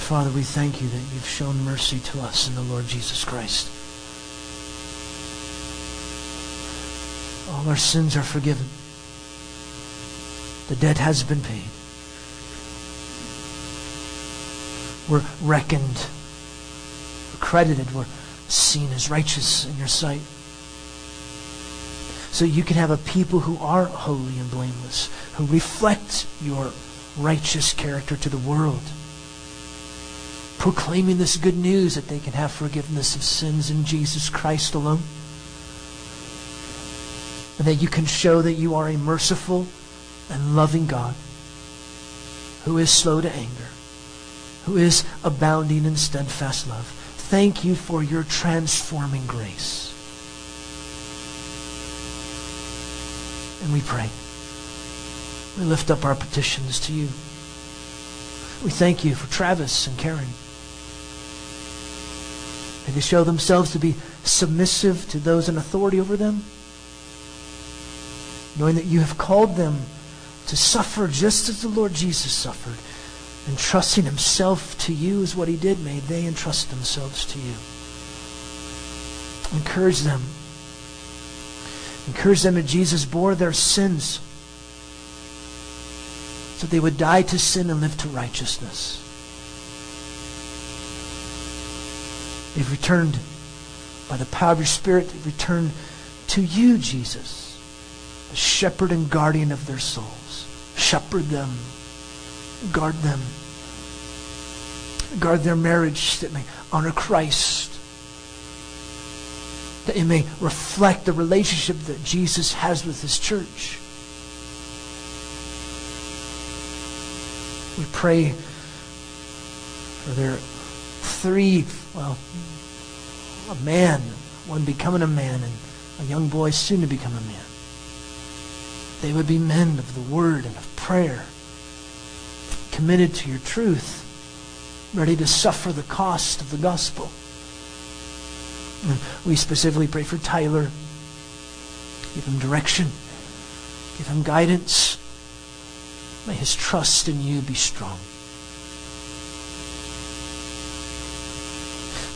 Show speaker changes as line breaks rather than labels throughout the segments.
And Father, we thank you that you've shown mercy to us in the Lord Jesus Christ. All our sins are forgiven. The debt has been paid. We're reckoned, we're credited, we're seen as righteous in your sight. So you can have a people who are holy and blameless, who reflect your righteous character to the world, proclaiming this good news that they can have forgiveness of sins in Jesus Christ alone. And that you can show that you are a merciful and loving God who is slow to anger, who is abounding in steadfast love. Thank you for your transforming grace. And we pray. We lift up our petitions to you. We thank you for Travis and Karen. May they show themselves to be submissive to those in authority over them, knowing that you have called them to suffer just as the Lord Jesus suffered. Entrusting himself to you is what he did. May they entrust themselves to you. Encourage them. Encourage them that Jesus bore their sins so they would die to sin and live to righteousness. They've returned by the power of your Spirit, they've returned to you, Jesus, the shepherd and guardian of their souls. Shepherd them, guard them, guard their marriage that may honor Christ, that it may reflect the relationship that Jesus has with his church. We pray for their three, well, a man, one becoming a man, and a young boy soon to become a man. They would be men of the word and of prayer, committed to your truth, ready to suffer the cost of the gospel. And we specifically pray for Tyler. Give him direction. Give him guidance. May his trust in you be strong.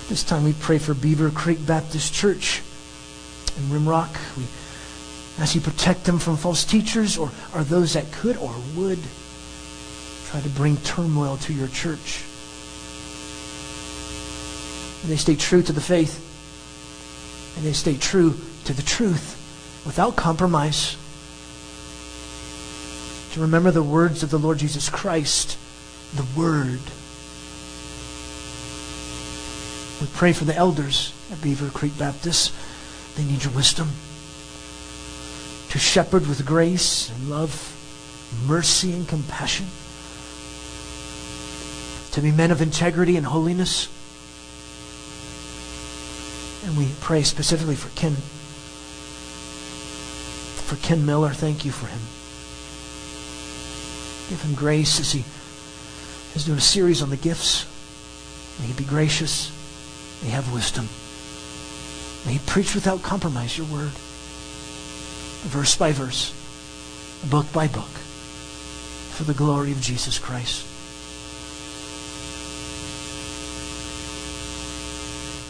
This time we pray for Beaver Creek Baptist Church in Rimrock. We as you protect them from false teachers or, or those that could or would try to bring turmoil to your church. They stay true to the faith. And they stay true to the truth without compromise. To remember the words of the Lord Jesus Christ, the Word. We pray for the elders at Beaver Creek Baptist. They need your wisdom to shepherd with grace and love, mercy and compassion, to be men of integrity and holiness. And we pray specifically for Ken. For Ken Miller, thank you for him. Give him grace as he is doing a series on the gifts. May he be gracious. May have wisdom. May preach without compromise your word verse by verse, book by book, for the glory of Jesus Christ.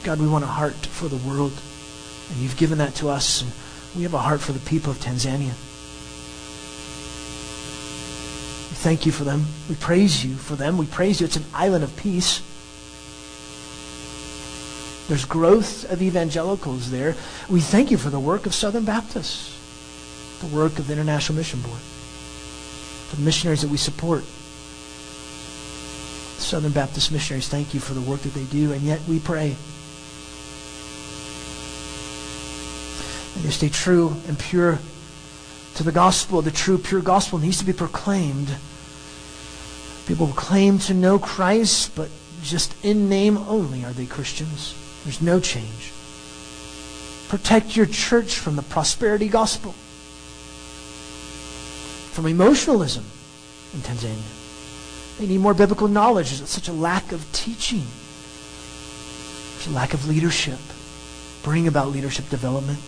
God, we want a heart for the world, and you've given that to us, and we have a heart for the people of Tanzania. We thank you for them. We praise you for them. We praise you. It's an island of peace. There's growth of evangelicals there. We thank you for the work of Southern Baptists the work of the International Mission Board, the missionaries that we support. Southern Baptist missionaries, thank you for the work that they do, and yet we pray. And they stay true and pure to the gospel. The true, pure gospel needs to be proclaimed. People claim to know Christ, but just in name only are they Christians. There's no change. Protect your church from the prosperity gospel from emotionalism in Tanzania. They need more biblical knowledge. There's such a lack of teaching. There's a lack of leadership. Bring about leadership development.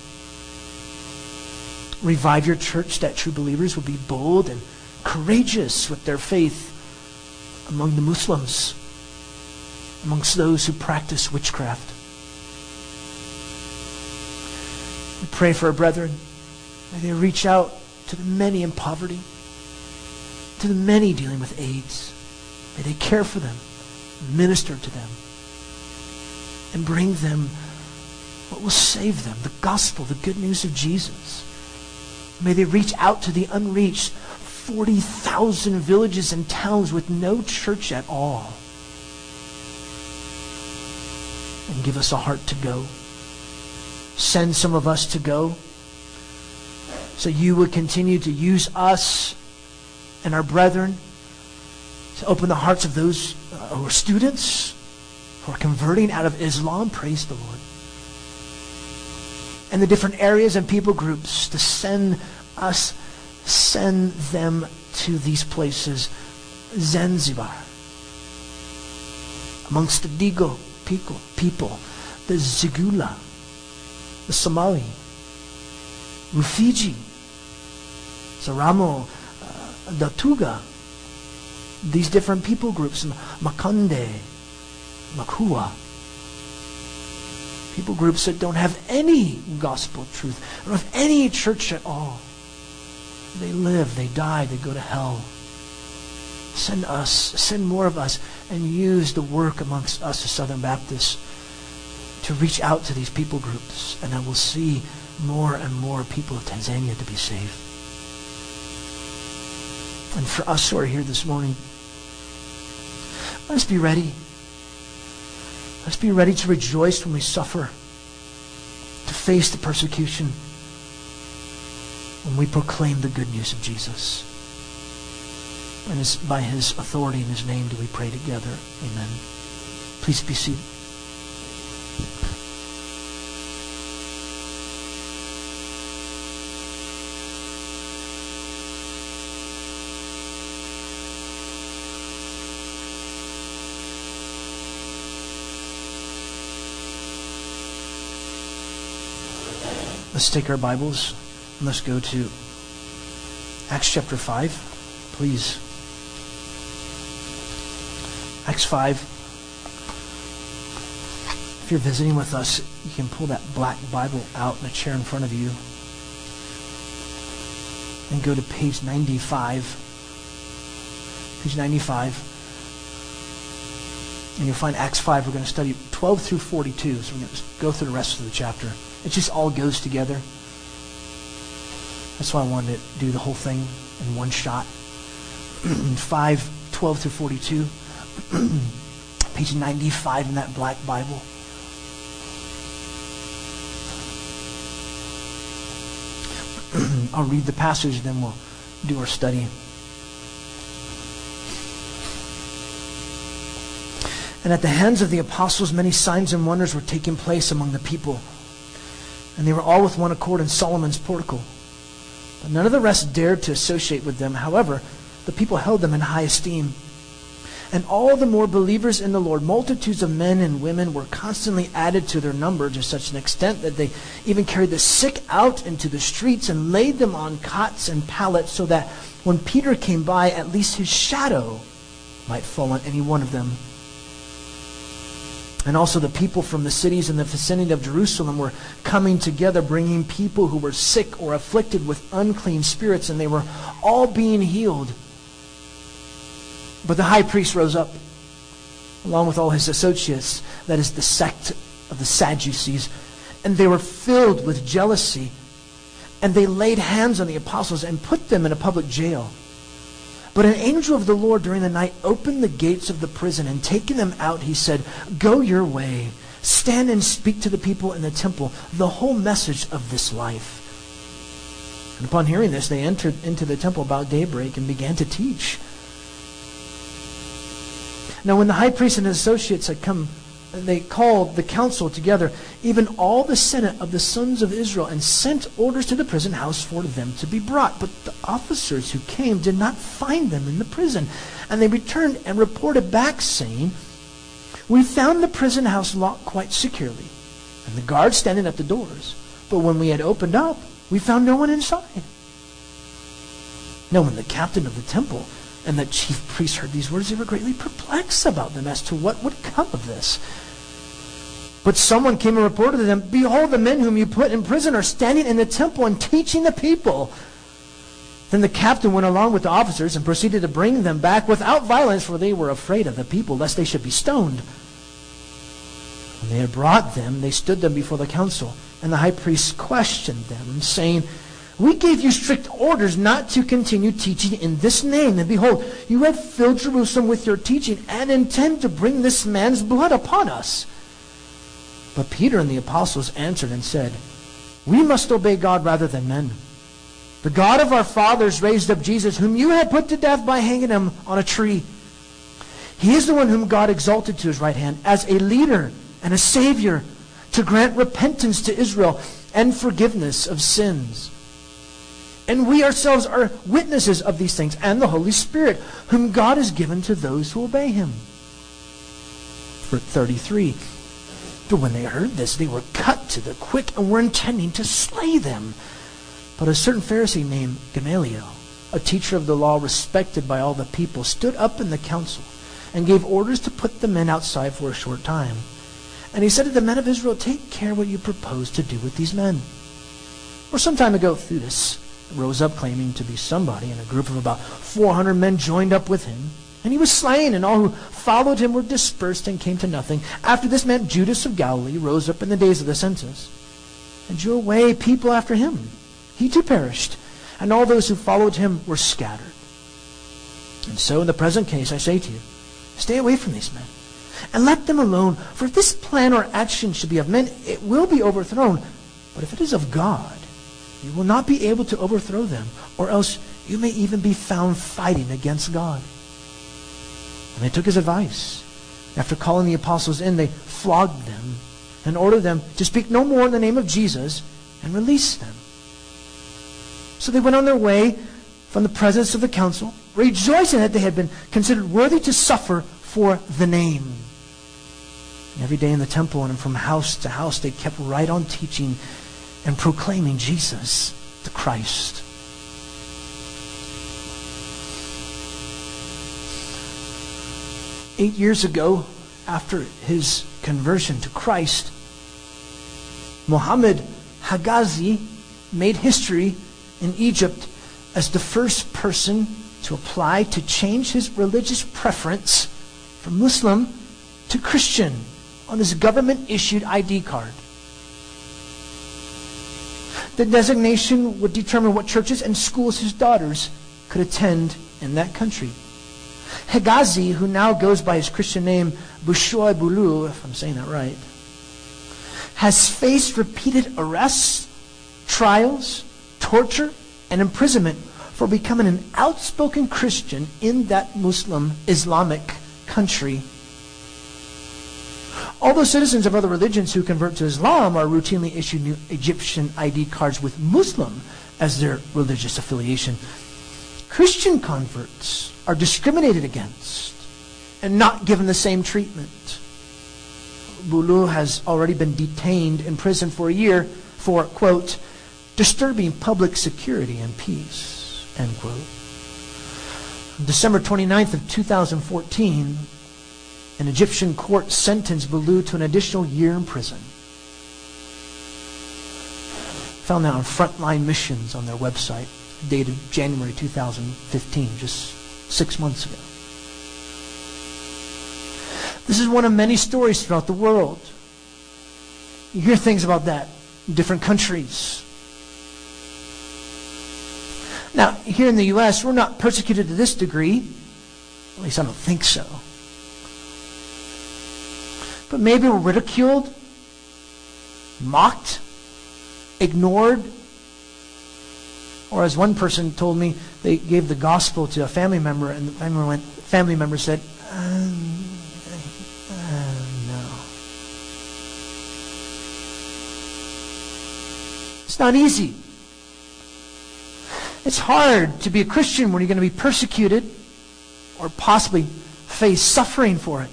Revive your church that true believers will be bold and courageous with their faith among the Muslims. amongst those who practice witchcraft. We pray for our brethren. May they reach out to the many in poverty, to the many dealing with AIDS. May they care for them, minister to them, and bring them what will save them the gospel, the good news of Jesus. May they reach out to the unreached 40,000 villages and towns with no church at all. And give us a heart to go. Send some of us to go so you would continue to use us and our brethren to open the hearts of those uh, who are students who are converting out of Islam. Praise the Lord. And the different areas and people groups to send us, send them to these places. Zanzibar, amongst the Digo people, people the Zigula, the Somali, Rufiji, Saramo, uh, Datuga, these different people groups, Makande, Makua, people groups that don't have any gospel truth, don't have any church at all. They live, they die, they go to hell. Send us, send more of us, and use the work amongst us the Southern Baptists to reach out to these people groups, and I will see more and more people of Tanzania to be saved. And for us who are here this morning, let's be ready. Let's be ready to rejoice when we suffer, to face the persecution when we proclaim the good news of Jesus. And it's by his authority in his name do we pray together. Amen. Please be seated. Let's take our Bibles and let's go to Acts chapter 5, please. Acts 5. If you're visiting with us, you can pull that black Bible out in a chair in front of you and go to page 95. Page 95. And you'll find Acts 5. We're going to study 12 through 42. So we're going to go through the rest of the chapter. It just all goes together. That's why I wanted to do the whole thing in one shot. 5, 12 through 42. Page 95 in that black Bible. I'll read the passage, then we'll do our study. And at the hands of the apostles, many signs and wonders were taking place among the people. And they were all with one accord in Solomon's portico. But none of the rest dared to associate with them. However, the people held them in high esteem. And all the more believers in the Lord, multitudes of men and women were constantly added to their number to such an extent that they even carried the sick out into the streets and laid them on cots and pallets so that when Peter came by, at least his shadow might fall on any one of them. And also, the people from the cities in the vicinity of Jerusalem were coming together, bringing people who were sick or afflicted with unclean spirits, and they were all being healed. But the high priest rose up, along with all his associates, that is, the sect of the Sadducees, and they were filled with jealousy. And they laid hands on the apostles and put them in a public jail. But an angel of the Lord during the night opened the gates of the prison, and taking them out, he said, Go your way. Stand and speak to the people in the temple the whole message of this life. And upon hearing this, they entered into the temple about daybreak and began to teach. Now, when the high priest and his associates had come they called the council together, even all the senate of the sons of Israel, and sent orders to the prison house for them to be brought. But the officers who came did not find them in the prison. And they returned and reported back, saying, We found the prison house locked quite securely, and the guards standing at the doors. But when we had opened up, we found no one inside. Now, when the captain of the temple and the chief priests heard these words, they were greatly perplexed about them as to what would come of this. But someone came and reported to them, Behold, the men whom you put in prison are standing in the temple and teaching the people. Then the captain went along with the officers and proceeded to bring them back without violence, for they were afraid of the people, lest they should be stoned. When they had brought them, they stood them before the council. And the high priest questioned them, saying, We gave you strict orders not to continue teaching in this name. And behold, you have filled Jerusalem with your teaching and intend to bring this man's blood upon us. But Peter and the apostles answered and said, We must obey God rather than men. The God of our fathers raised up Jesus, whom you had put to death by hanging him on a tree. He is the one whom God exalted to his right hand as a leader and a savior to grant repentance to Israel and forgiveness of sins. And we ourselves are witnesses of these things, and the Holy Spirit, whom God has given to those who obey him. Verse 33. But when they heard this, they were cut to the quick and were intending to slay them. But a certain Pharisee named Gamaliel, a teacher of the law respected by all the people, stood up in the council and gave orders to put the men outside for a short time. And he said to the men of Israel, Take care what you propose to do with these men. For some time ago, Theudas rose up claiming to be somebody, and a group of about 400 men joined up with him. And he was slain, and all who followed him were dispersed and came to nothing. After this man, Judas of Galilee rose up in the days of the census and drew away people after him. He too perished, and all those who followed him were scattered. And so, in the present case, I say to you, stay away from these men, and let them alone. For if this plan or action should be of men, it will be overthrown. But if it is of God, you will not be able to overthrow them, or else you may even be found fighting against God. And they took his advice. After calling the apostles in, they flogged them and ordered them to speak no more in the name of Jesus and release them. So they went on their way from the presence of the council, rejoicing that they had been considered worthy to suffer for the name. Every day in the temple and from house to house, they kept right on teaching and proclaiming Jesus, the Christ. Eight years ago, after his conversion to Christ, Muhammad Hegazi made history in Egypt as the first person to apply to change his religious preference from Muslim to Christian on his government issued ID card. The designation would determine what churches and schools his daughters could attend in that country. Hegazi, who now goes by his Christian name Bushoy Bulu, if I'm saying that right, has faced repeated arrests, trials, torture, and imprisonment for becoming an outspoken Christian in that Muslim Islamic country. Although citizens of other religions who convert to Islam are routinely issued new Egyptian ID cards with Muslim as their religious affiliation, Christian converts are discriminated against and not given the same treatment. Bulu has already been detained in prison for a year for, quote, disturbing public security and peace, end quote. On December 29th of 2014, an Egyptian court sentenced Bulu to an additional year in prison. Found that on Frontline Missions on their website, dated January 2015, just six months ago. This is one of many stories throughout the world. You hear things about that in different countries. Now, here in the U.S., we're not persecuted to this degree. At least I don't think so. But maybe we're ridiculed, mocked, ignored, or as one person told me, they gave the gospel to a family member, and the family member, went, family member said, um, uh, no. It's not easy. It's hard to be a Christian when you're going to be persecuted or possibly face suffering for it.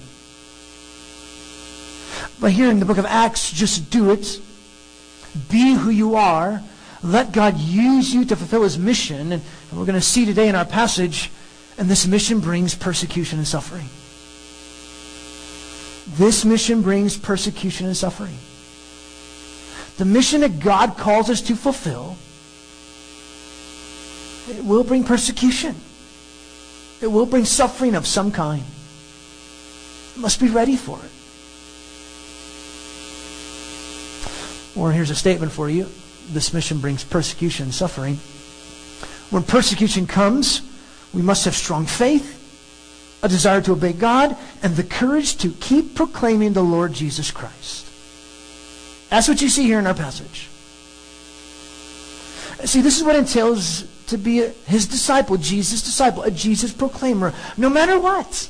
But here in the book of Acts, just do it. Be who you are let God use you to fulfill his mission. And we're going to see today in our passage And this mission brings persecution and suffering. This mission brings persecution and suffering. The mission that God calls us to fulfill, it will bring persecution. It will bring suffering of some kind. You must be ready for it. Or here's a statement for you. This mission brings persecution and suffering. When persecution comes, we must have strong faith, a desire to obey God, and the courage to keep proclaiming the Lord Jesus Christ. That's what you see here in our passage. See, this is what entails to be a, his disciple, Jesus' disciple, a Jesus proclaimer, no matter what.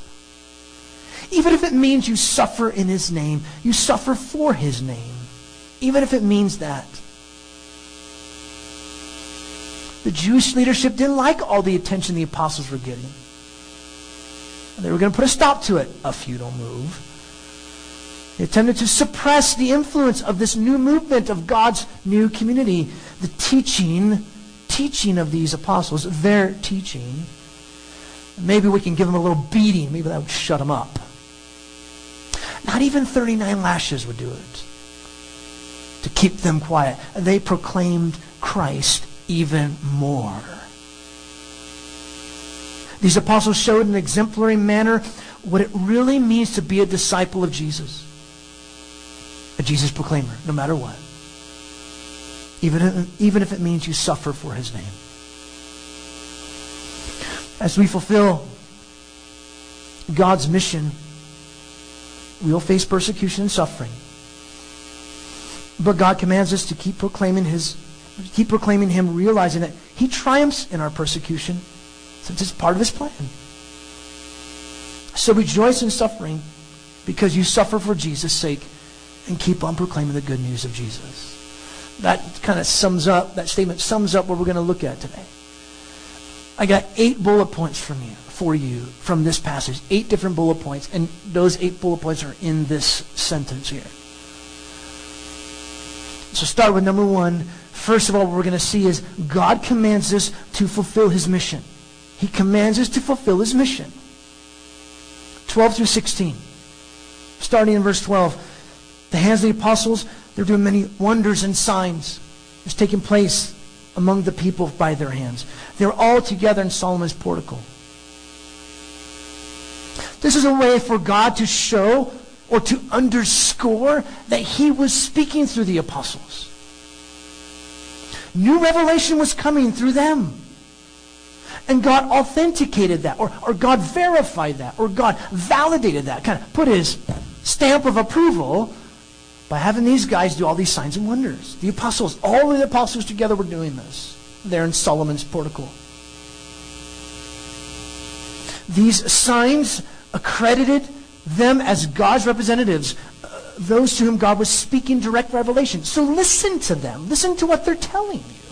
Even if it means you suffer in his name, you suffer for his name even if it means that. The Jewish leadership didn't like all the attention the apostles were getting. And they were going to put a stop to it. A futile move. They attempted to suppress the influence of this new movement of God's new community. The teaching, teaching of these apostles, their teaching. Maybe we can give them a little beating. Maybe that would shut them up. Not even 39 lashes would do it to keep them quiet. They proclaimed Christ even more. These apostles showed in an exemplary manner what it really means to be a disciple of Jesus. A Jesus proclaimer, no matter what. Even if, even if it means you suffer for his name. As we fulfill God's mission, we will face persecution and suffering. But God commands us to keep proclaiming his keep proclaiming him, realizing that he triumphs in our persecution since it's part of his plan. So rejoice in suffering because you suffer for Jesus' sake and keep on proclaiming the good news of Jesus. That kind of sums up, that statement sums up what we're going to look at today. I got eight bullet points from you, for you from this passage. Eight different bullet points, and those eight bullet points are in this sentence here. So start with number one. First of all, what we're going to see is God commands us to fulfill his mission. He commands us to fulfill his mission. 12 through 16. Starting in verse 12. The hands of the apostles, they're doing many wonders and signs. It's taking place among the people by their hands. They're all together in Solomon's portico. This is a way for God to show or to underscore that he was speaking through the apostles. New revelation was coming through them. And God authenticated that, or, or God verified that, or God validated that, kind of put his stamp of approval by having these guys do all these signs and wonders. The apostles, all of the apostles together were doing this there in Solomon's portico. These signs accredited them as God's representatives, those to whom God was speaking direct revelation. So listen to them. Listen to what they're telling you.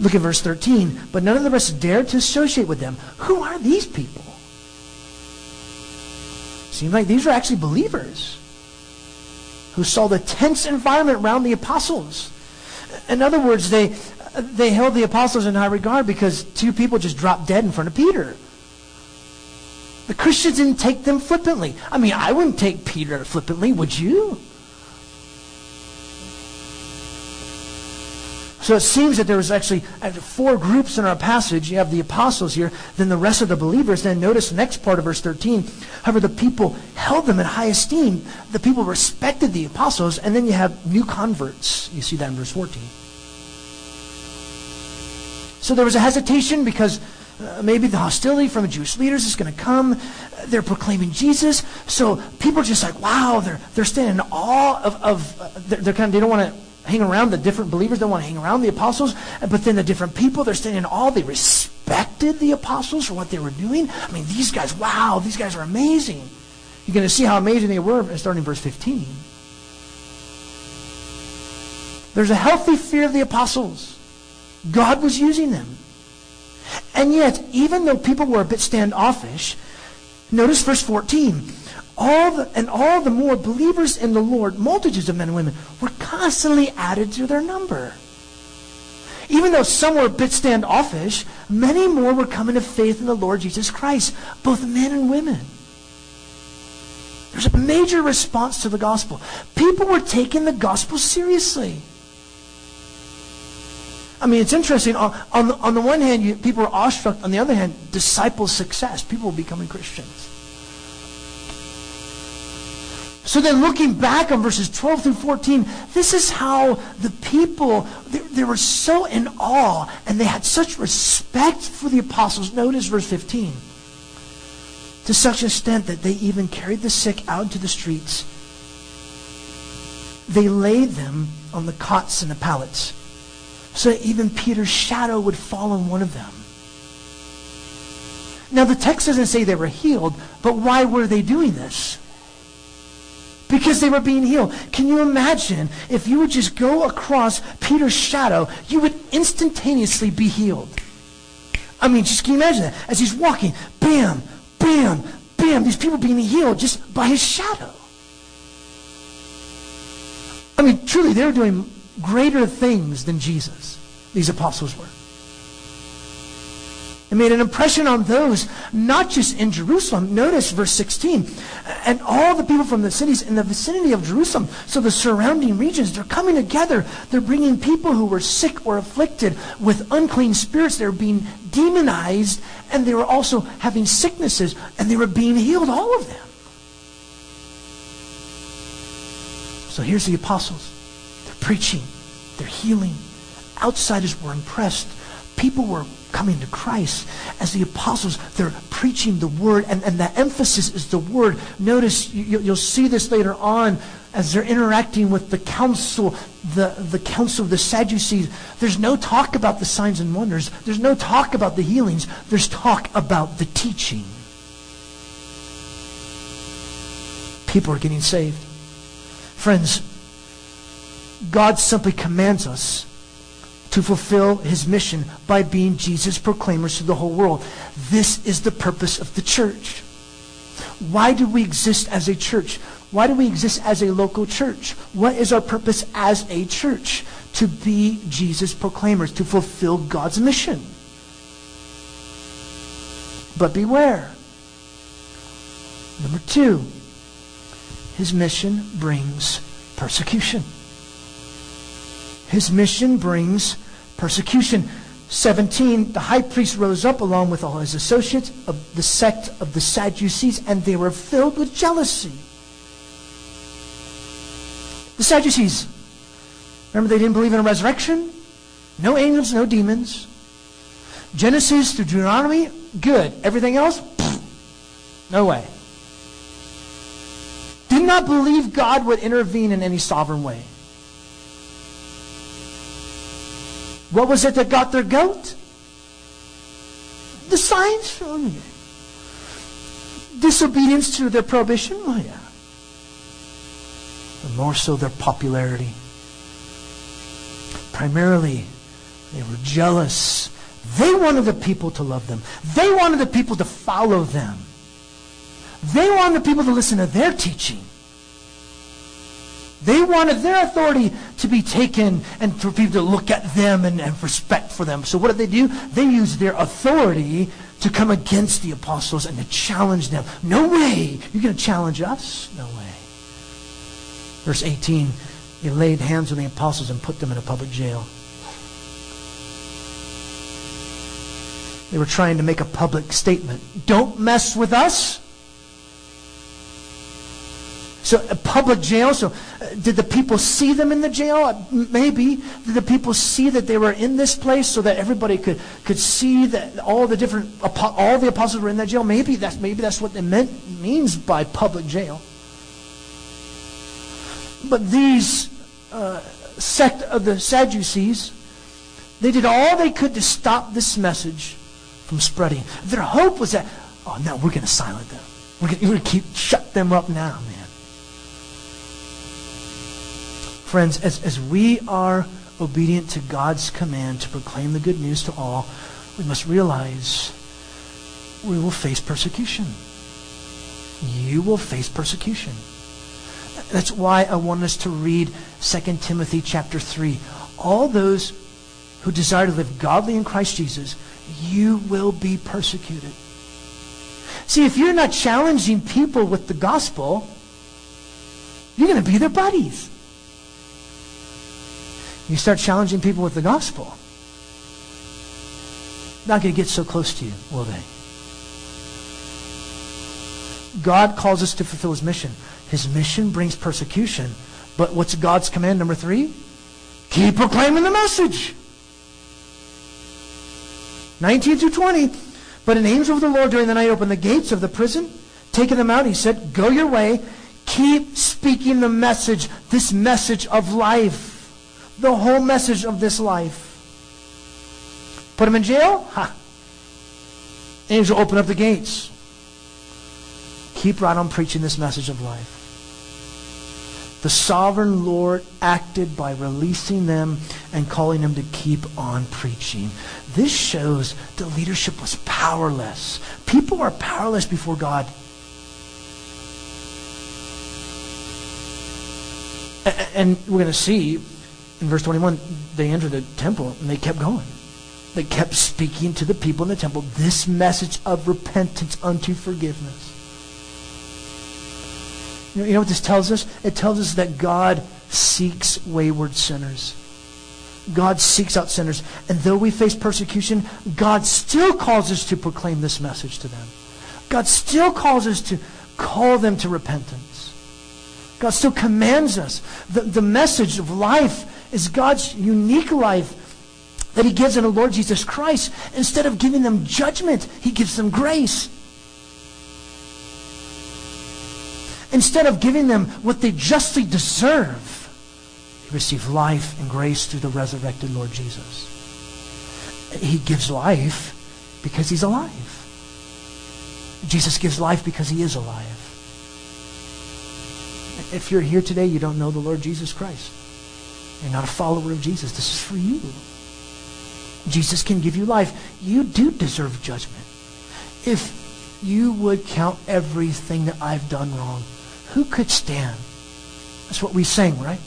Look at verse 13. But none of the rest dared to associate with them. Who are these people? Seems like these are actually believers who saw the tense environment around the apostles. In other words, they, they held the apostles in high regard because two people just dropped dead in front of Peter. The Christians didn't take them flippantly. I mean, I wouldn't take Peter flippantly, would you? So it seems that there was actually four groups in our passage. You have the apostles here, then the rest of the believers. Then notice the next part of verse 13. However, the people held them in high esteem. The people respected the apostles. And then you have new converts. You see that in verse 14. So there was a hesitation because uh, maybe the hostility from the Jewish leaders is going to come. They're proclaiming Jesus. So people are just like, wow, they're, they're standing in awe of, of uh, they're, they're, kind of, they don't want to hang around the different believers. They don't want to hang around the apostles. But then the different people, they're standing in awe. They respected the apostles for what they were doing. I mean, these guys, wow, these guys are amazing. You're going to see how amazing they were starting in verse 15. There's a healthy fear of the apostles. God was using them. And yet, even though people were a bit standoffish, notice verse 14. All the, and all the more believers in the Lord, multitudes of men and women, were constantly added to their number. Even though some were a bit standoffish, many more were coming to faith in the Lord Jesus Christ, both men and women. There's a major response to the gospel. People were taking the gospel seriously. I mean, it's interesting. On, the, on the one hand, you, people are awestruck. On the other hand, disciple success. People are becoming Christians. So then, looking back on verses 12 through 14, this is how the people, they, they, were so in awe and they had such respect for the apostles. Notice verse 15. To such an extent that they even carried the sick out into the streets. They laid them on the cots and the pallets, so that even Peter's shadow would fall on one of them. Now, the text doesn't say they were healed, but why were they doing this? because they were being healed. Can you imagine if you would just go across Peter's shadow, you would instantaneously be healed? I mean, just can you imagine that? As he's walking, bam, bam, bam, these people being healed just by his shadow. I mean, truly, they were doing greater things than Jesus, these apostles were. It made an impression on those, not just in Jerusalem. Notice verse 16. And all the people from the cities in the vicinity of Jerusalem, so the surrounding regions, they're coming together. They're bringing people who were sick or afflicted with unclean spirits. They're being demonized, and they were also having sicknesses, and they were being healed, all of them. So here's the apostles. Preaching, they're healing. Outsiders were impressed. People were coming to Christ. As the apostles, they're preaching the word, and, and the emphasis is the word. Notice, you, you'll see this later on as they're interacting with the council, the, the council of the Sadducees. There's no talk about the signs and wonders. There's no talk about the healings. There's talk about the teaching. People are getting saved. Friends, God simply commands us to fulfill his mission by being Jesus' proclaimers to the whole world. This is the purpose of the church. Why do we exist as a church? Why do we exist as a local church? What is our purpose as a church? To be Jesus' proclaimers, to fulfill God's mission. But beware. Number two, his mission brings persecution. His mission brings persecution. 17, the high priest rose up along with all his associates of the sect of the Sadducees, and they were filled with jealousy. The Sadducees, remember they didn't believe in a resurrection? No angels, no demons. Genesis through Deuteronomy, good. Everything else, no way. Did not believe God would intervene in any sovereign way. What was it that got their goat? The signs. Oh, yeah. Disobedience to their prohibition. Oh, yeah. But more so their popularity. Primarily, they were jealous. They wanted the people to love them. They wanted the people to follow them. They wanted the people to listen to their teaching. They wanted their authority to be taken and for people to look at them and respect for them. So what did they do? They used their authority to come against the apostles and to challenge them. No way! You're going to challenge us? No way. Verse 18, they laid hands on the apostles and put them in a public jail. They were trying to make a public statement. Don't mess with us. So a public jail. So uh, did the people see them in the jail? Uh, maybe. Did the people see that they were in this place so that everybody could, could see that all the different all the apostles were in that jail? Maybe that's maybe that's what they meant means by public jail. But these uh, sect of the Sadducees, they did all they could to stop this message from spreading. Their hope was that, oh no, we're going to silence them. We're going to keep shut them up now, man. Friends, as, as we are obedient to God's command to proclaim the good news to all, we must realize we will face persecution. You will face persecution. That's why I want us to read 2 Timothy chapter 3. All those who desire to live godly in Christ Jesus, you will be persecuted. See, if you're not challenging people with the gospel, you're going to be their buddies. You start challenging people with the gospel, not going to get so close to you, will they? God calls us to fulfill his mission. His mission brings persecution. But what's God's command number three? Keep proclaiming the message. 19 through 20. But an angel of the Lord during the night opened the gates of the prison, taking them out. He said, Go your way. Keep speaking the message, this message of life, the whole message of this life. Put him in jail? Ha. Angel open up the gates. Keep right on preaching this message of life. The sovereign Lord acted by releasing them and calling them to keep on preaching. This shows the leadership was powerless. People are powerless before God. And we're going to see in verse 21, they entered the temple and they kept going. They kept speaking to the people in the temple this message of repentance unto forgiveness. You know what this tells us? It tells us that God seeks wayward sinners. God seeks out sinners. And though we face persecution, God still calls us to proclaim this message to them. God still calls us to call them to repentance. God still commands us. The, the message of life is God's unique life that he gives in the Lord Jesus Christ. Instead of giving them judgment, he gives them grace. Instead of giving them what they justly deserve, he received life and grace through the resurrected Lord Jesus. He gives life because he's alive. Jesus gives life because he is alive. If you're here today, you don't know the Lord Jesus Christ. You're not a follower of Jesus. This is for you. Jesus can give you life. You do deserve judgment. If you would count everything that I've done wrong, who could stand? That's what we sang, right?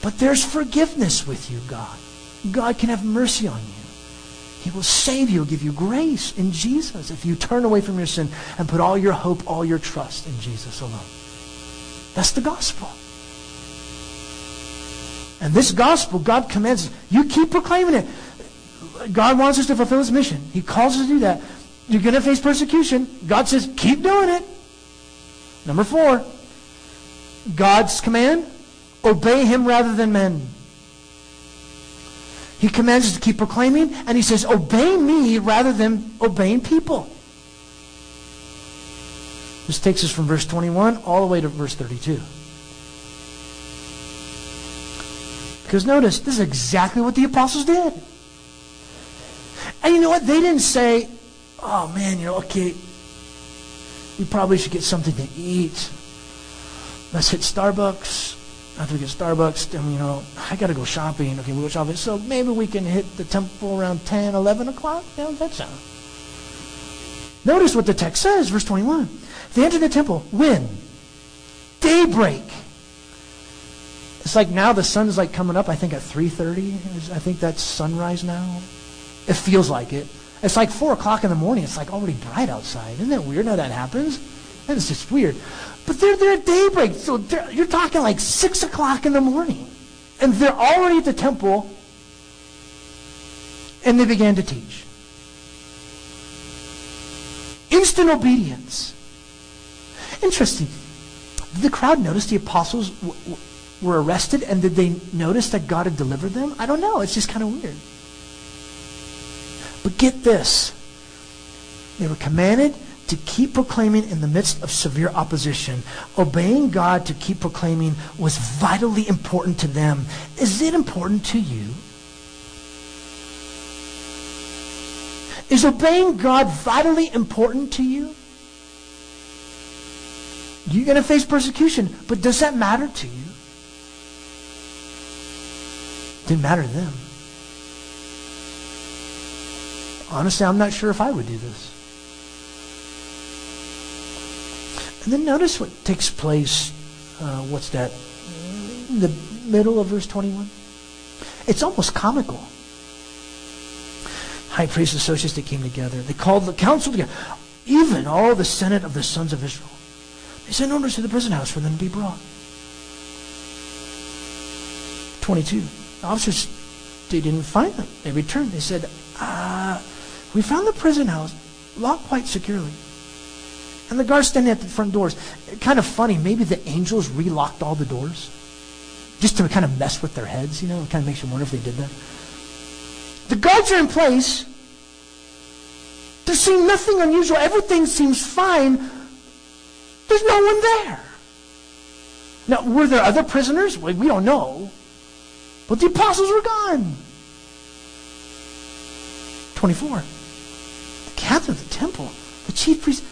But there's forgiveness with you, God. God can have mercy on you. He will save you, give you grace in Jesus if you turn away from your sin and put all your hope, all your trust in Jesus alone. That's the gospel. And this gospel, God commands us. You keep proclaiming it. God wants us to fulfill his mission. He calls us to do that. You're going to face persecution. God says, keep doing it. Number four, God's command, obey him rather than men. He commands us to keep proclaiming, and he says, obey me rather than obeying people. This takes us from verse 21 all the way to verse 32. Because notice, this is exactly what the apostles did. And you know what? They didn't say, oh man, you know, okay, we probably should get something to eat. Let's hit Starbucks. After we get Starbucks, then, you know, I got to go shopping. Okay, we'll go shopping. So maybe we can hit the temple around 10, 11 o'clock. Yeah, that sounds. Notice what the text says, verse 21. They entered the temple. When? Daybreak. It's like now the sun's like coming up, I think at 3.30. I think that's sunrise now. It feels like it. It's like 4 o'clock in the morning. It's like already bright outside. Isn't that weird how that happens? That is just weird. But they're there at daybreak. So you're talking like 6 o'clock in the morning. And they're already at the temple. And they began to teach. Instant obedience. Interesting. Did the crowd notice the apostles w- w- were arrested? And did they notice that God had delivered them? I don't know. It's just kind of weird. But get this. They were commanded to keep proclaiming in the midst of severe opposition. Obeying God to keep proclaiming was vitally important to them. Is it important to you? Is obeying God vitally important to you? You're going to face persecution, but does that matter to you? It didn't matter to them. Honestly, I'm not sure if I would do this. And then notice what takes place. Uh, what's that? In the middle of verse 21. It's almost comical. high priest associates, they came together. They called the council together. Even all the senate of the sons of Israel. They sent orders to the prison house for them to be brought. 22. The officers, they didn't find them. They returned. They said, uh, we found the prison house locked quite securely. And the guards standing at the front doors. Kind of funny. Maybe the angels relocked all the doors just to kind of mess with their heads, you know? It kind of makes you wonder if they did that. The guards are in place. They're seeing nothing unusual. Everything seems fine. There's no one there. Now, were there other prisoners? Well, We don't know. But the apostles were gone. 24. The captain of the temple, the chief priest,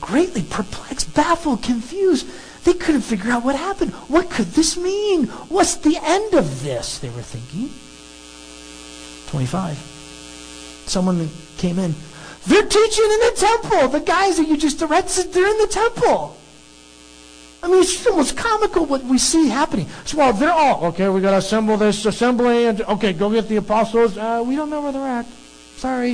greatly perplexed, baffled, confused. They couldn't figure out what happened. What could this mean? What's the end of this? They were thinking. 25. Someone came in. They're teaching in the temple. The guys that you just arrested, they're in the temple. I mean, it's almost comical what we see happening. So while they're all, okay, we got to assemble this assembly, and okay, go get the apostles. Uh, we don't know where they're at. Sorry.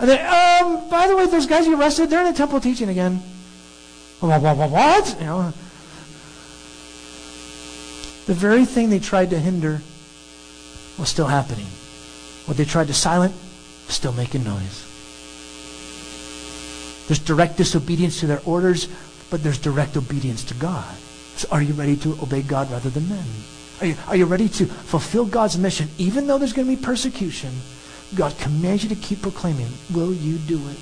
Um, by the way, those guys you arrested, they're in the temple teaching again. What? You know, the very thing they tried to hinder was still happening. What they tried to silence was still making noise. There's direct disobedience to their orders, but there's direct obedience to God. So are you ready to obey God rather than men? Are you, are you ready to fulfill God's mission, even though there's going to be persecution? God commands you to keep proclaiming. Will you do it?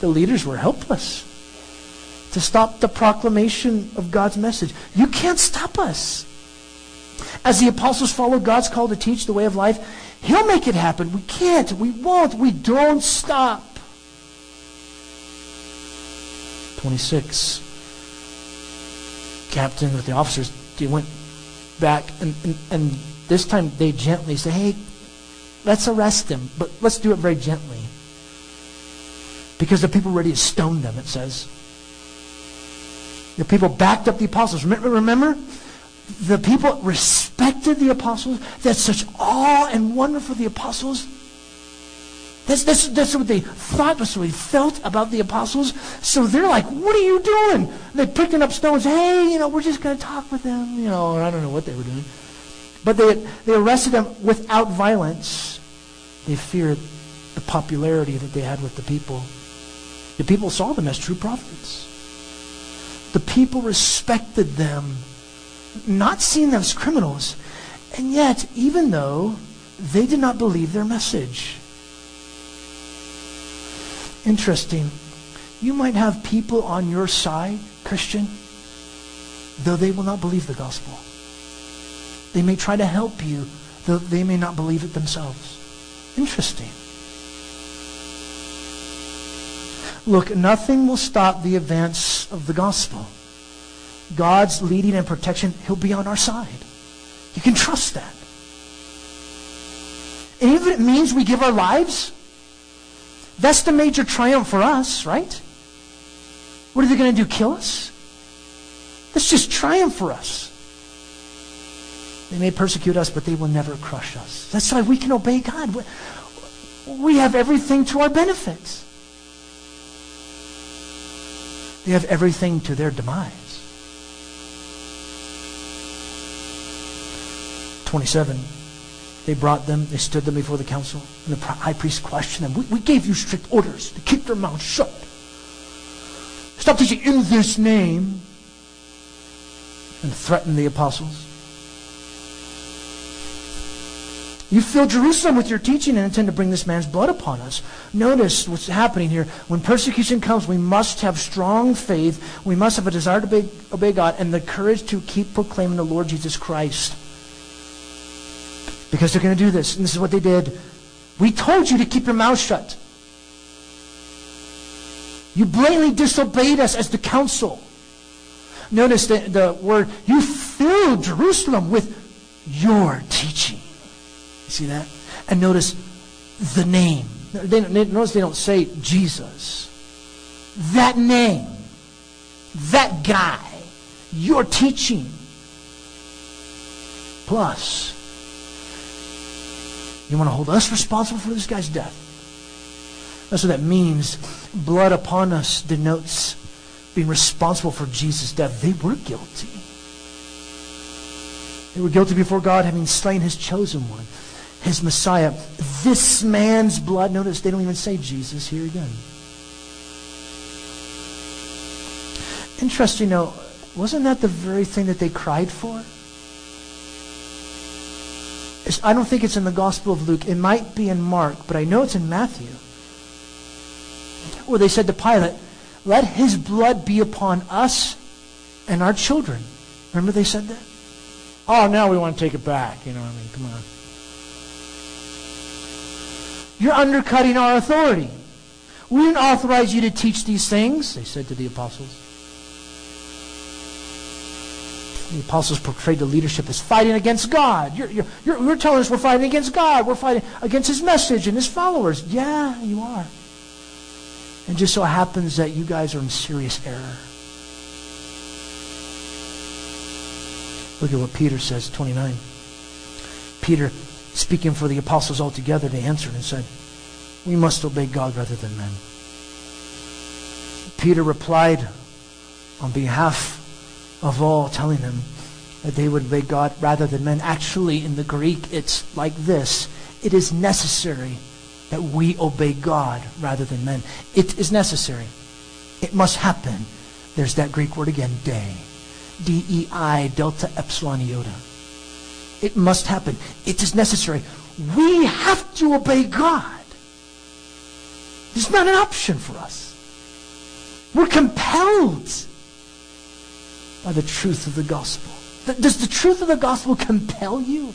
The leaders were helpless to stop the proclamation of God's message. You can't stop us. As the apostles follow God's call to teach the way of life, He'll make it happen. We can't. We won't. We don't stop. 26. Captain with the officers, they went back and, and, and this time they gently say, hey, let's arrest him, but let's do it very gently. Because the people ready to stone them, it says. The people backed up the apostles. Remember, remember? The people respected the apostles. That's such awe and wonder for the apostles. That's, that's, that's what they thought, that's what they felt about the apostles. So they're like, what are you doing? They're picking up stones. Hey, you know, we're just going to talk with them. You know, I don't know what they were doing. But they, they arrested them without violence. They feared the popularity that they had with the people. The people saw them as true prophets. The people respected them, not seeing them as criminals. And yet, even though they did not believe their message. Interesting. You might have people on your side, Christian, though they will not believe the gospel. They may try to help you, though they may not believe it themselves. Interesting. Look, nothing will stop the advance of the gospel. God's leading and protection, He'll be on our side. You can trust that. And even if it means we give our lives, that's the major triumph for us, right? What are they going to do? Kill us? That's just triumph for us. They may persecute us, but they will never crush us. That's why we can obey God. We have everything to our benefit. They have everything to their demise. 27. They brought them, they stood them before the council, and the high priest questioned them. We, we gave you strict orders to keep their mouths shut. Stop teaching in this name. And threatened the apostles. You fill Jerusalem with your teaching and intend to bring this man's blood upon us. Notice what's happening here. When persecution comes, we must have strong faith. We must have a desire to obey, obey God and the courage to keep proclaiming the Lord Jesus Christ. Because they're going to do this. And this is what they did. We told you to keep your mouth shut. You blatantly disobeyed us as the council. Notice the, the word, you filled Jerusalem with your teaching. You see that? And notice the name. They, notice they don't say Jesus. That name. That guy. Your teaching. Plus, You want to hold us responsible for this guy's death? That's what that means. Blood upon us denotes being responsible for Jesus' death. They were guilty. They were guilty before God, having slain his chosen one, his Messiah. This man's blood, notice they don't even say Jesus here again. Interesting, though, wasn't that the very thing that they cried for? I don't think it's in the Gospel of Luke. It might be in Mark, but I know it's in Matthew. Where they said to Pilate, Let his blood be upon us and our children. Remember they said that? Oh, now we want to take it back. You know what I mean? Come on. You're undercutting our authority. We didn't authorize you to teach these things, they said to the apostles. The apostles portrayed the leadership as fighting against God. You're, you're, you're, you're telling us we're fighting against God. We're fighting against His message and His followers. Yeah, you are. And just so happens that you guys are in serious error. Look at what Peter says, 29. Peter, speaking for the apostles altogether, they answered and said, We must obey God rather than men. Peter replied on behalf of all, telling them that they would obey God rather than men. Actually, in the Greek, it's like this it is necessary that we obey God rather than men. It is necessary. It must happen. There's that Greek word again, dei. D E I, delta epsilon iota. It must happen. It is necessary. We have to obey God. It's not an option for us. We're compelled by the truth of the gospel. Does the truth of the gospel compel you?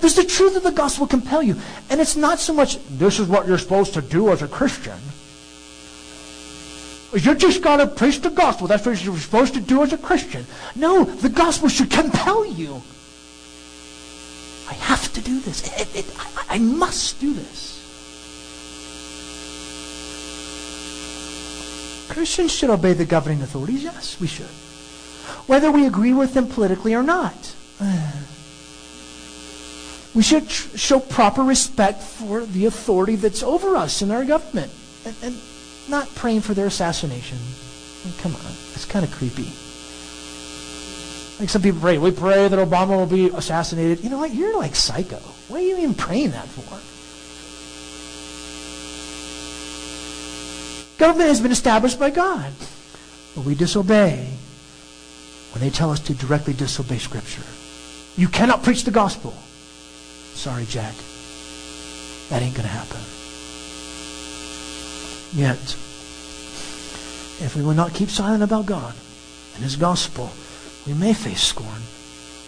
Does the truth of the gospel compel you? And it's not so much, this is what you're supposed to do as a Christian. You're just going to preach the gospel. That's what you're supposed to do as a Christian. No, the gospel should compel you. I have to do this. It, it, I, I must do this. Christians should obey the governing authorities. Yes, we should. Whether we agree with them politically or not. We should tr- show proper respect for the authority that's over us in our government. And, and not praying for their assassination. Come on. It's kind of creepy. Like some people pray, we pray that Obama will be assassinated. You know what? You're like psycho. What are you even praying that for? Government has been established by God. But we disobey when they tell us to directly disobey Scripture. You cannot preach the gospel. Sorry, Jack. That ain't going to happen. Yet, if we will not keep silent about God and His gospel, we may face scorn,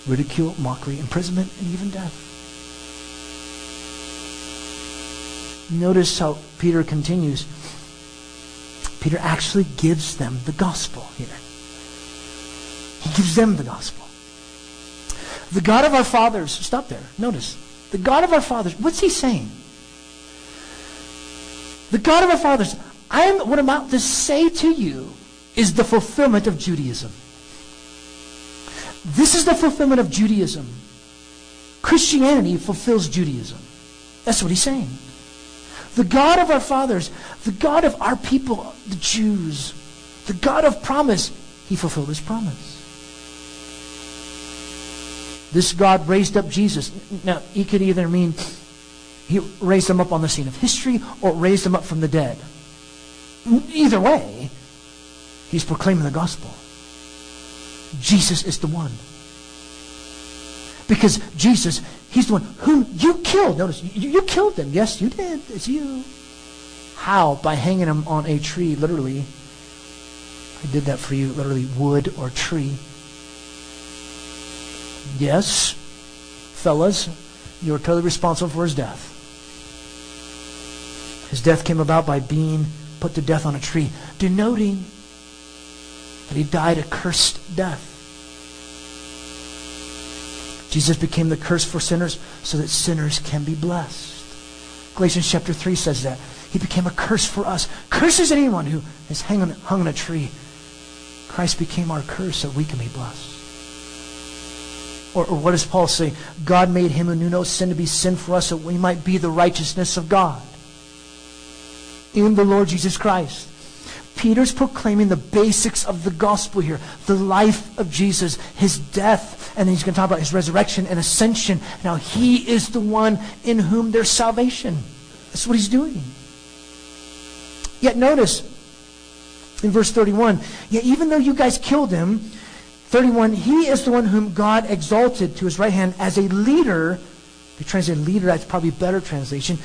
ridicule, mockery, imprisonment, and even death. Notice how Peter continues. Peter actually gives them the gospel here. He gives them the gospel. The God of our fathers, stop there. Notice. The God of our fathers, what's he saying? The God of our fathers, I am what I'm about to say to you is the fulfillment of Judaism. This is the fulfillment of Judaism. Christianity fulfills Judaism. That's what he's saying. The God of our fathers, the God of our people, the Jews, the God of promise, he fulfilled his promise. This God raised up Jesus. Now, he could either mean he raised him up on the scene of history or raised him up from the dead. Either way, he's proclaiming the gospel. Jesus is the one. Because Jesus, he's the one whom you killed. Notice, you, you killed them. Yes, you did. It's you. How? By hanging him on a tree, literally. I did that for you, literally, wood or tree. Yes, fellas, you're totally responsible for his death. His death came about by being put to death on a tree, denoting that he died a cursed death. Jesus became the curse for sinners so that sinners can be blessed. Galatians chapter 3 says that. He became a curse for us. Curses anyone who is hung on, hung on a tree. Christ became our curse so we can be blessed. Or, or what does Paul say? God made him who knew no sin to be sin for us that we might be the righteousness of God in the Lord Jesus Christ. Peter's proclaiming the basics of the gospel here the life of Jesus, his death, and then he's going to talk about his resurrection and ascension. Now, he is the one in whom there's salvation. That's what he's doing. Yet, notice in verse 31 yet, even though you guys killed him, 31, he is the one whom God exalted to his right hand as a leader. If you translate leader, that's probably a better translation.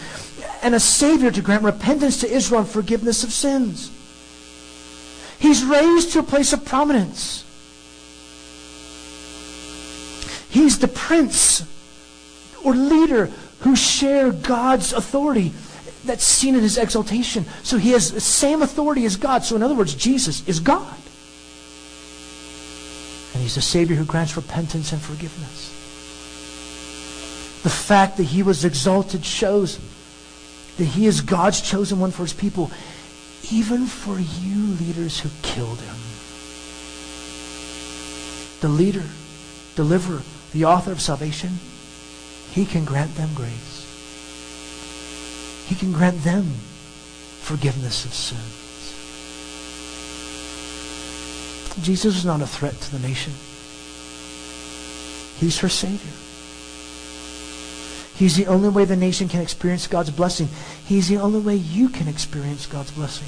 And a savior to grant repentance to Israel and forgiveness of sins. He's raised to a place of prominence. He's the prince or leader who share God's authority that's seen in his exaltation. So he has the same authority as God. So in other words, Jesus is God. And he's the Savior who grants repentance and forgiveness. The fact that he was exalted shows that he is God's chosen one for his people, even for you leaders who killed him. The leader, deliverer, the author of salvation, he can grant them grace. He can grant them forgiveness of sins. Jesus is not a threat to the nation. He's her Savior. He's the only way the nation can experience God's blessing. He's the only way you can experience God's blessing.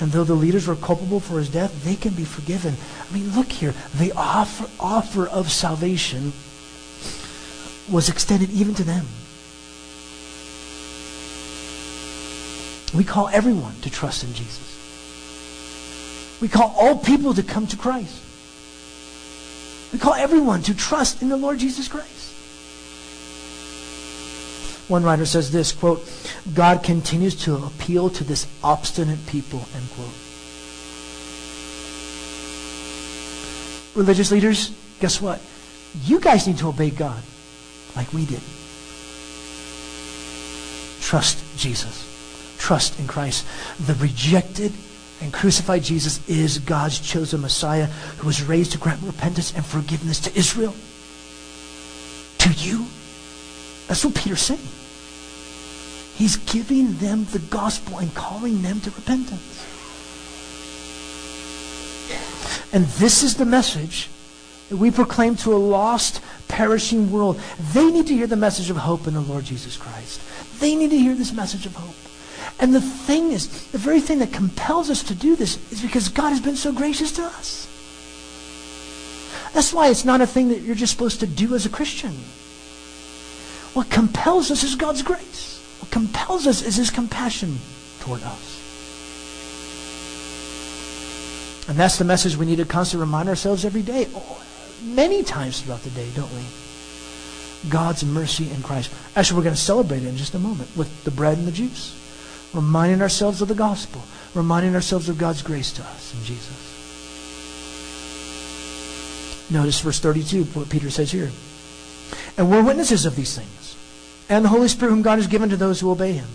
And though the leaders were culpable for his death, they can be forgiven. I mean, look here. The offer, offer of salvation was extended even to them. We call everyone to trust in Jesus. We call all people to come to Christ. We call everyone to trust in the Lord Jesus Christ. One writer says this, quote, God continues to appeal to this obstinate people, end quote. Religious leaders, guess what? You guys need to obey God like we did. Trust Jesus. Trust in Christ. The rejected and crucified Jesus is God's chosen Messiah who was raised to grant repentance and forgiveness to Israel. To you. That's what Peter's saying. He's giving them the gospel and calling them to repentance. And this is the message that we proclaim to a lost, perishing world. They need to hear the message of hope in the Lord Jesus Christ. They need to hear this message of hope. And the thing is, the very thing that compels us to do this is because God has been so gracious to us. That's why it's not a thing that you're just supposed to do as a Christian. What compels us is God's grace. What compels us is his compassion toward us. And that's the message we need to constantly remind ourselves every day. Oh, many times throughout the day, don't we? God's mercy in Christ. Actually, we're going to celebrate it in just a moment with the bread and the juice reminding ourselves of the gospel, reminding ourselves of God's grace to us in Jesus. Notice verse 32, what Peter says here. And we're witnesses of these things, and the Holy Spirit whom God has given to those who obey him.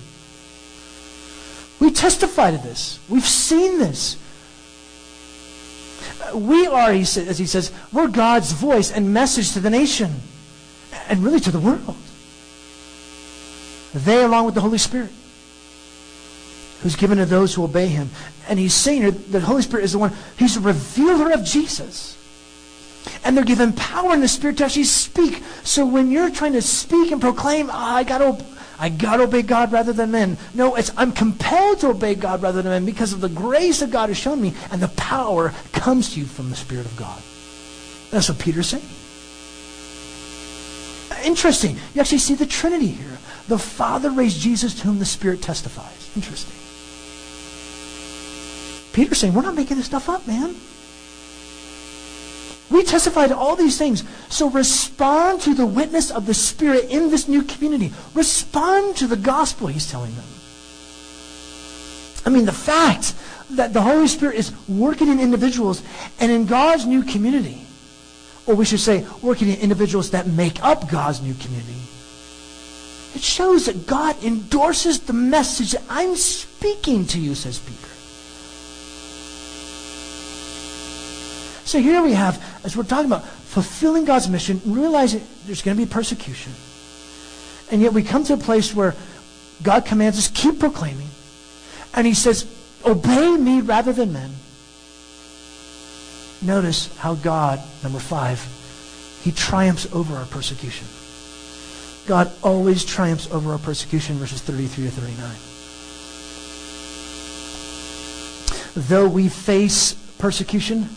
We testify to this. We've seen this. We are, he as he says, we're God's voice and message to the nation, and really to the world. They, along with the Holy Spirit who's given to those who obey him. And he's saying that the Holy Spirit is the one, he's a revealer of Jesus. And they're given power in the Spirit to actually speak. So when you're trying to speak and proclaim, oh, I got to I got to obey God rather than men. No, it's I'm compelled to obey God rather than men because of the grace that God has shown me, and the power comes to you from the Spirit of God. That's what Peter's saying. Interesting. You actually see the Trinity here. The Father raised Jesus to whom the Spirit testifies. Interesting. Peter's saying, we're not making this stuff up, man. We testify to all these things. So respond to the witness of the Spirit in this new community. Respond to the gospel he's telling them. I mean, the fact that the Holy Spirit is working in individuals and in God's new community, or we should say, working in individuals that make up God's new community, it shows that God endorses the message that I'm speaking to you, says Peter. So here we have, as we're talking about fulfilling God's mission, realizing there's going to be persecution. And yet we come to a place where God commands us, keep proclaiming. And he says, obey me rather than men. Notice how God, number five, he triumphs over our persecution. God always triumphs over our persecution, verses 33 to 39. Though we face persecution,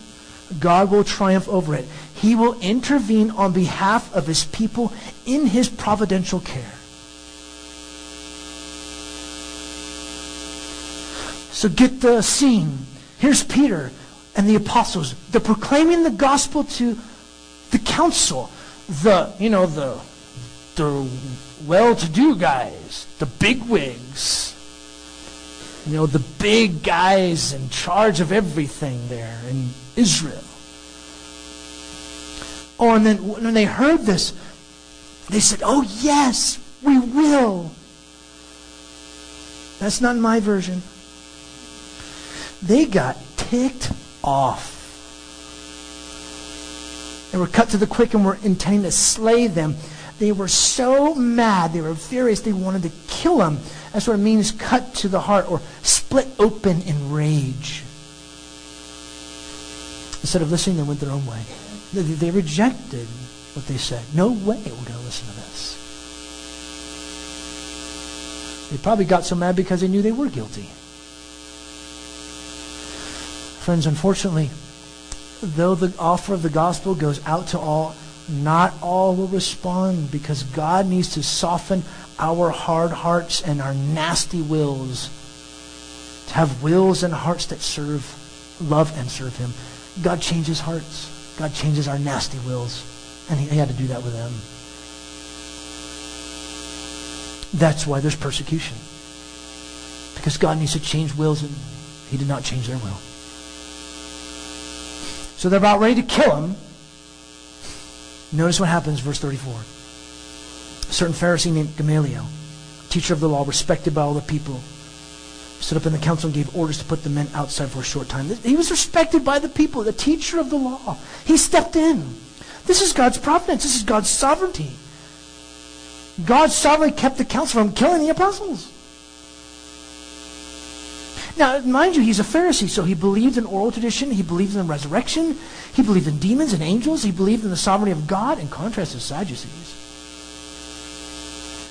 God will triumph over it. He will intervene on behalf of his people in his providential care. So get the scene. Here's Peter and the apostles. They're proclaiming the gospel to the council, the, you know, the, the well-to-do guys, the bigwigs, you know, the big guys in charge of everything there in Israel. Oh, and then when they heard this, they said, Oh, yes, we will. That's not my version. They got ticked off. They were cut to the quick and were intending to slay them. They were so mad, they were furious, they wanted to kill them. That's what it means cut to the heart or split open in rage. Instead of listening, they went their own way. They, they rejected what they said. No way we're going to listen to this. They probably got so mad because they knew they were guilty. Friends, unfortunately, though the offer of the gospel goes out to all, not all will respond because God needs to soften our hard hearts and our nasty wills to have wills and hearts that serve, love, and serve Him. God changes hearts. God changes our nasty wills. And He, he had to do that with them. That's why there's persecution. Because God needs to change wills, and He did not change their will. So they're about ready to kill him. Notice what happens, verse 34. A certain Pharisee named Gamaliel, teacher of the law, respected by all the people, stood up in the council and gave orders to put the men outside for a short time. He was respected by the people, the teacher of the law. He stepped in. This is God's providence. This is God's sovereignty. God sovereignly kept the council from killing the apostles. Now, mind you, he's a Pharisee, so he believed in oral tradition. He believed in the resurrection. He believed in demons and angels. He believed in the sovereignty of God, in contrast to Sadducees.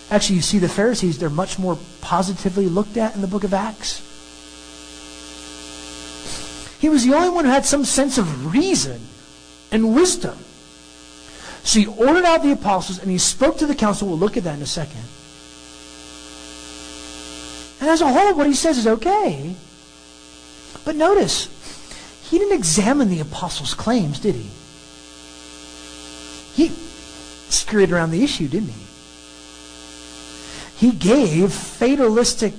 Actually, you see the Pharisees, they're much more positively looked at in the book of Acts. He was the only one who had some sense of reason and wisdom. So he ordered out the apostles and he spoke to the council. We'll look at that in a second. And as a whole, what he says is okay. But notice, he didn't examine the apostles' claims, did he? He scurried around the issue, didn't he? He gave fatalistic,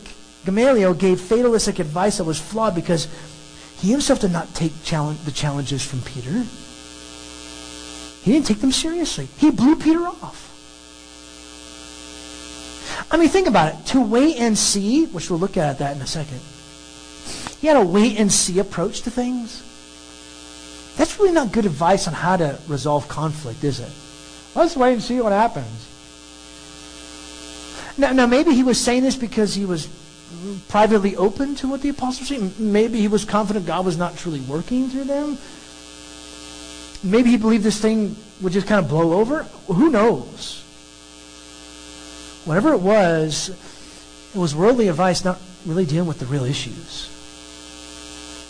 Gamaliel gave fatalistic advice that was flawed because he himself did not take challenge, the challenges from Peter. He didn't take them seriously. He blew Peter off. I mean, think about it. To wait and see, which we'll look at that in a second. He had a wait and see approach to things. That's really not good advice on how to resolve conflict, is it? Let's wait and see what happens. Now, now maybe he was saying this because he was privately open to what the apostles were saying. Maybe he was confident God was not truly working through them. Maybe he believed this thing would just kind of blow over. Who knows? Whatever it was, it was worldly advice, not really dealing with the real issues.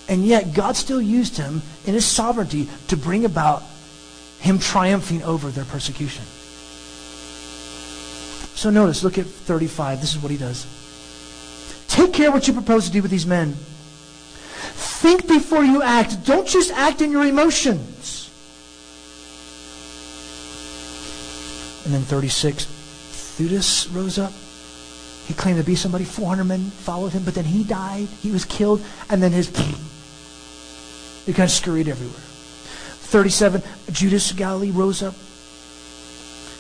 And yet, God still used him in his sovereignty to bring about him triumphing over their persecution. So notice, look at 35. This is what he does. Take care what you propose to do with these men. Think before you act. Don't just act in your emotions. And then 36. Theudas rose up. He claimed to be somebody. 400 men followed him, but then he died. He was killed, and then his. It kind of scurried everywhere. 37, Judas Galilee rose up.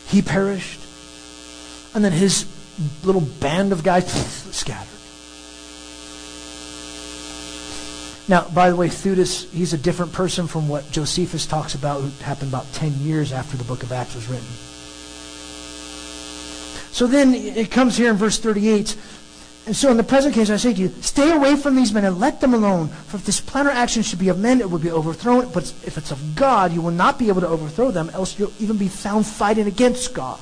He perished. And then his little band of guys scattered. Now, by the way, Theudas, he's a different person from what Josephus talks about, who happened about 10 years after the book of Acts was written. So then it comes here in verse 38. And so in the present case, I say to you, stay away from these men and let them alone. For if this plan or action should be of men, it will be overthrown. But if it's of God, you will not be able to overthrow them, else you'll even be found fighting against God.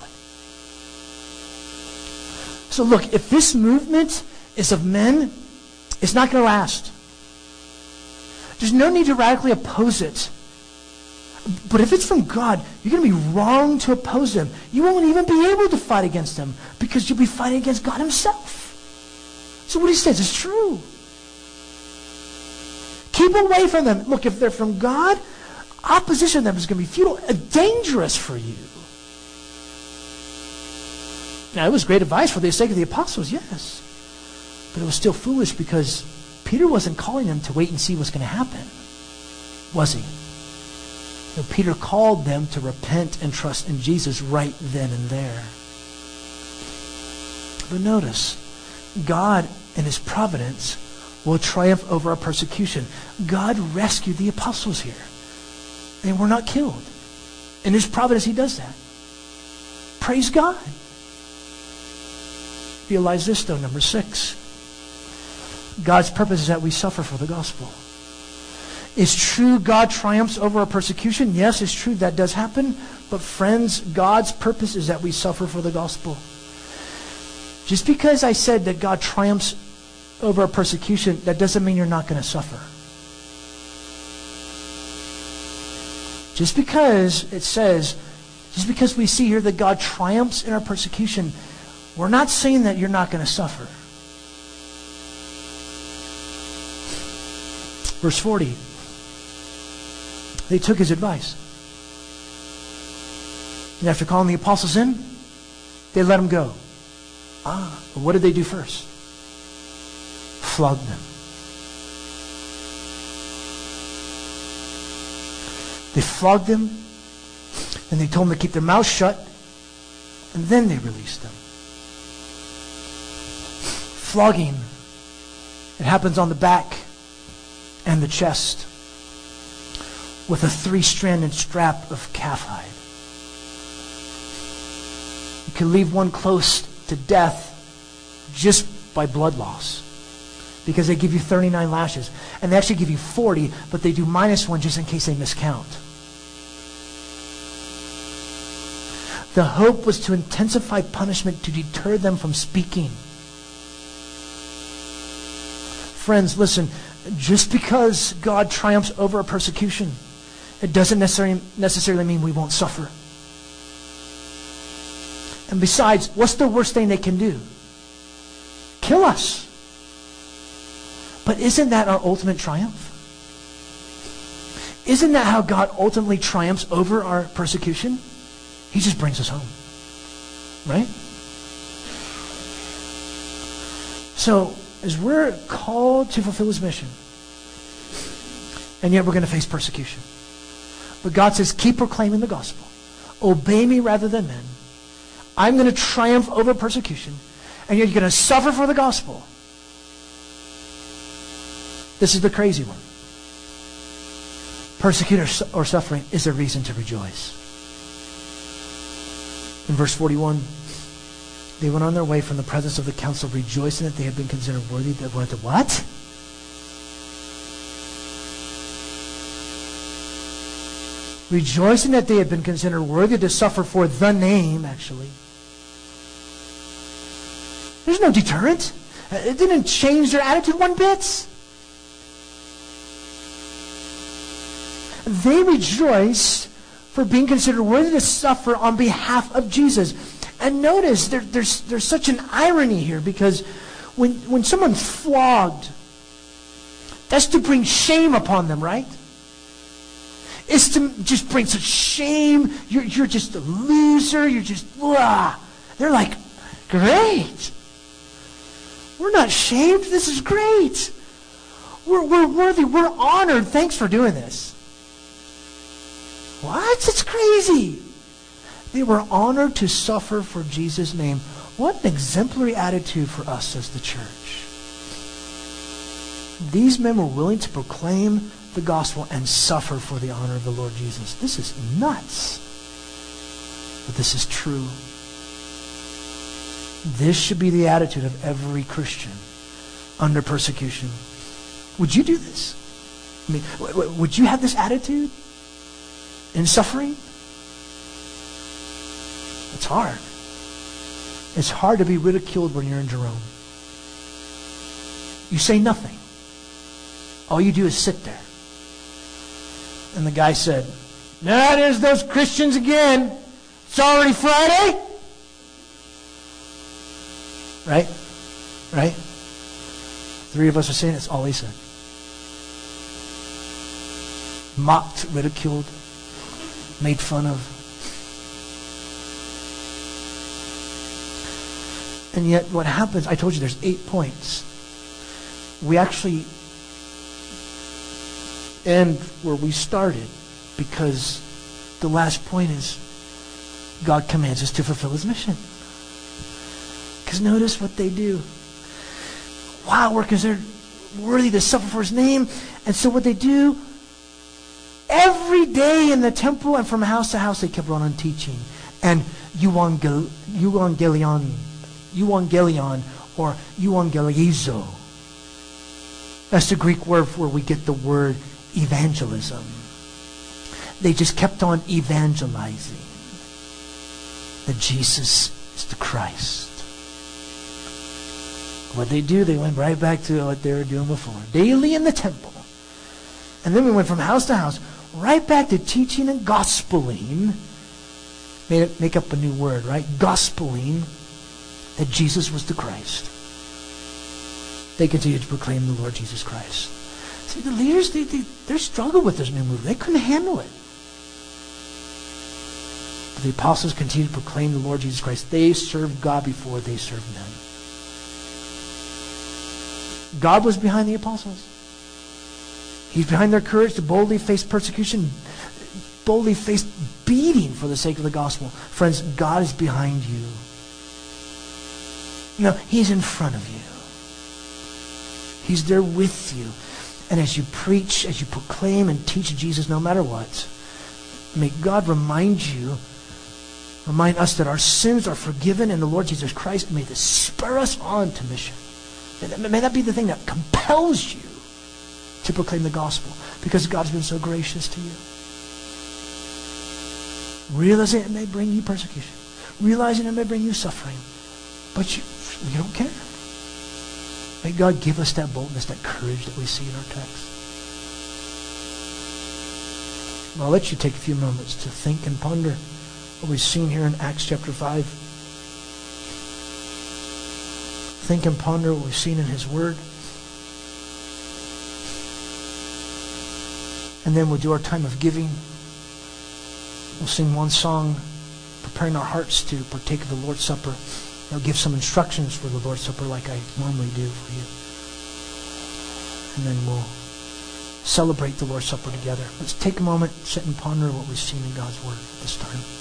So look, if this movement is of men, it's not going to last. There's no need to radically oppose it. But if it's from God, you're going to be wrong to oppose him. You won't even be able to fight against him because you'll be fighting against God himself. So what he says is true. Keep away from them. Look, if they're from God, opposition to them is going to be futile, dangerous for you. Now, it was great advice for the sake of the apostles, yes. But it was still foolish because Peter wasn't calling them to wait and see what's going to happen, was he? No, Peter called them to repent and trust in Jesus right then and there. But notice, God in his providence will triumph over our persecution. God rescued the apostles here. They were not killed. In his providence, he does that. Praise God. Realize this, though, number six. God's purpose is that we suffer for the gospel. It's true God triumphs over our persecution. Yes, it's true that does happen. But friends, God's purpose is that we suffer for the gospel. Just because I said that God triumphs over our persecution, that doesn't mean you're not going to suffer. Just because it says, just because we see here that God triumphs in our persecution, we're not saying that you're not going to suffer. Verse 40. They took his advice. And after calling the apostles in, they let them go. Ah, but what did they do first? Flog them. They flogged them, and they told them to keep their mouths shut, and then they released them. Flogging, it happens on the back and the chest with a three stranded strap of calf hide. You can leave one close to death just by blood loss because they give you 39 lashes. And they actually give you 40, but they do minus one just in case they miscount. The hope was to intensify punishment to deter them from speaking. Friends, listen, just because God triumphs over a persecution, it doesn't necessarily, necessarily mean we won't suffer. And besides, what's the worst thing they can do? Kill us. But isn't that our ultimate triumph? Isn't that how God ultimately triumphs over our persecution? He just brings us home. Right? So, as we're called to fulfill his mission, and yet we're going to face persecution. But God says, keep proclaiming the gospel. Obey me rather than men. I'm going to triumph over persecution, and yet you're going to suffer for the gospel. This is the crazy one. Persecution or suffering is a reason to rejoice. In verse 41, they went on their way from the presence of the council, rejoicing that they had been considered worthy of what? Rejoicing that they had been considered worthy to suffer for the name, actually. There's no deterrent. Uh, it didn't change their attitude one bit. They rejoiced for being considered worthy to suffer on behalf of Jesus. And notice there, there's, there's such an irony here because when, when someone's flogged, that's to bring shame upon them, right? It's to just bring such shame. You're, you're just a loser. You're just, blah. They're like, great. We're not shamed. This is great. We're, we're worthy. We're honored. Thanks for doing this. What? It's crazy. They were honored to suffer for Jesus' name. What an exemplary attitude for us as the church. These men were willing to proclaim the gospel and suffer for the honor of the Lord Jesus. This is nuts. But this is true. This should be the attitude of every Christian under persecution. Would you do this? I mean, would you have this attitude in suffering? It's hard. It's hard to be ridiculed when you're in Jerome. You say nothing. All you do is sit there. And the guy said, Now there's those Christians again. It's already Friday. Right? Right? Three of us are saying it's all he said. Mocked, ridiculed, made fun of. And yet, what happens, I told you there's eight points. We actually end where we started because the last point is God commands us to fulfill his mission. Because notice what they do. Wow, we're considered worthy to suffer for his name. And so what they do, every day in the temple and from house to house, they kept on teaching. And euangel- euangelion euangelion or euangelizo. That's the Greek word for where we get the word evangelism. They just kept on evangelizing that Jesus is the Christ. What they do, they went right back to what they were doing before. Daily in the temple. And then we went from house to house, right back to teaching and gospeling. Made it, make up a new word, right? Gospeling that Jesus was the Christ. They continued to proclaim the Lord Jesus Christ. See, the leaders, they, they, they struggled with this new movement. They couldn't handle it. But the apostles continued to proclaim the Lord Jesus Christ. They served God before they served men. God was behind the apostles. He's behind their courage to boldly face persecution, boldly face beating for the sake of the gospel. Friends, God is behind you. No, He's in front of you. He's there with you. And as you preach, as you proclaim and teach Jesus, no matter what, may God remind you, remind us that our sins are forgiven in the Lord Jesus Christ. May this spur us on to mission. May that, may that be the thing that compels you to proclaim the gospel because God's been so gracious to you. Realizing it may bring you persecution. Realizing it may bring you suffering. But you, we don't care. May God give us that boldness, that courage that we see in our text. I'll let you take a few moments to think and ponder what we've seen here in Acts chapter 5. Think and ponder what we've seen in His Word. And then we'll do our time of giving. We'll sing one song, preparing our hearts to partake of the Lord's Supper. I'll give some instructions for the Lord's Supper like I normally do for you. And then we'll celebrate the Lord's Supper together. Let's take a moment, sit and ponder what we've seen in God's Word this time.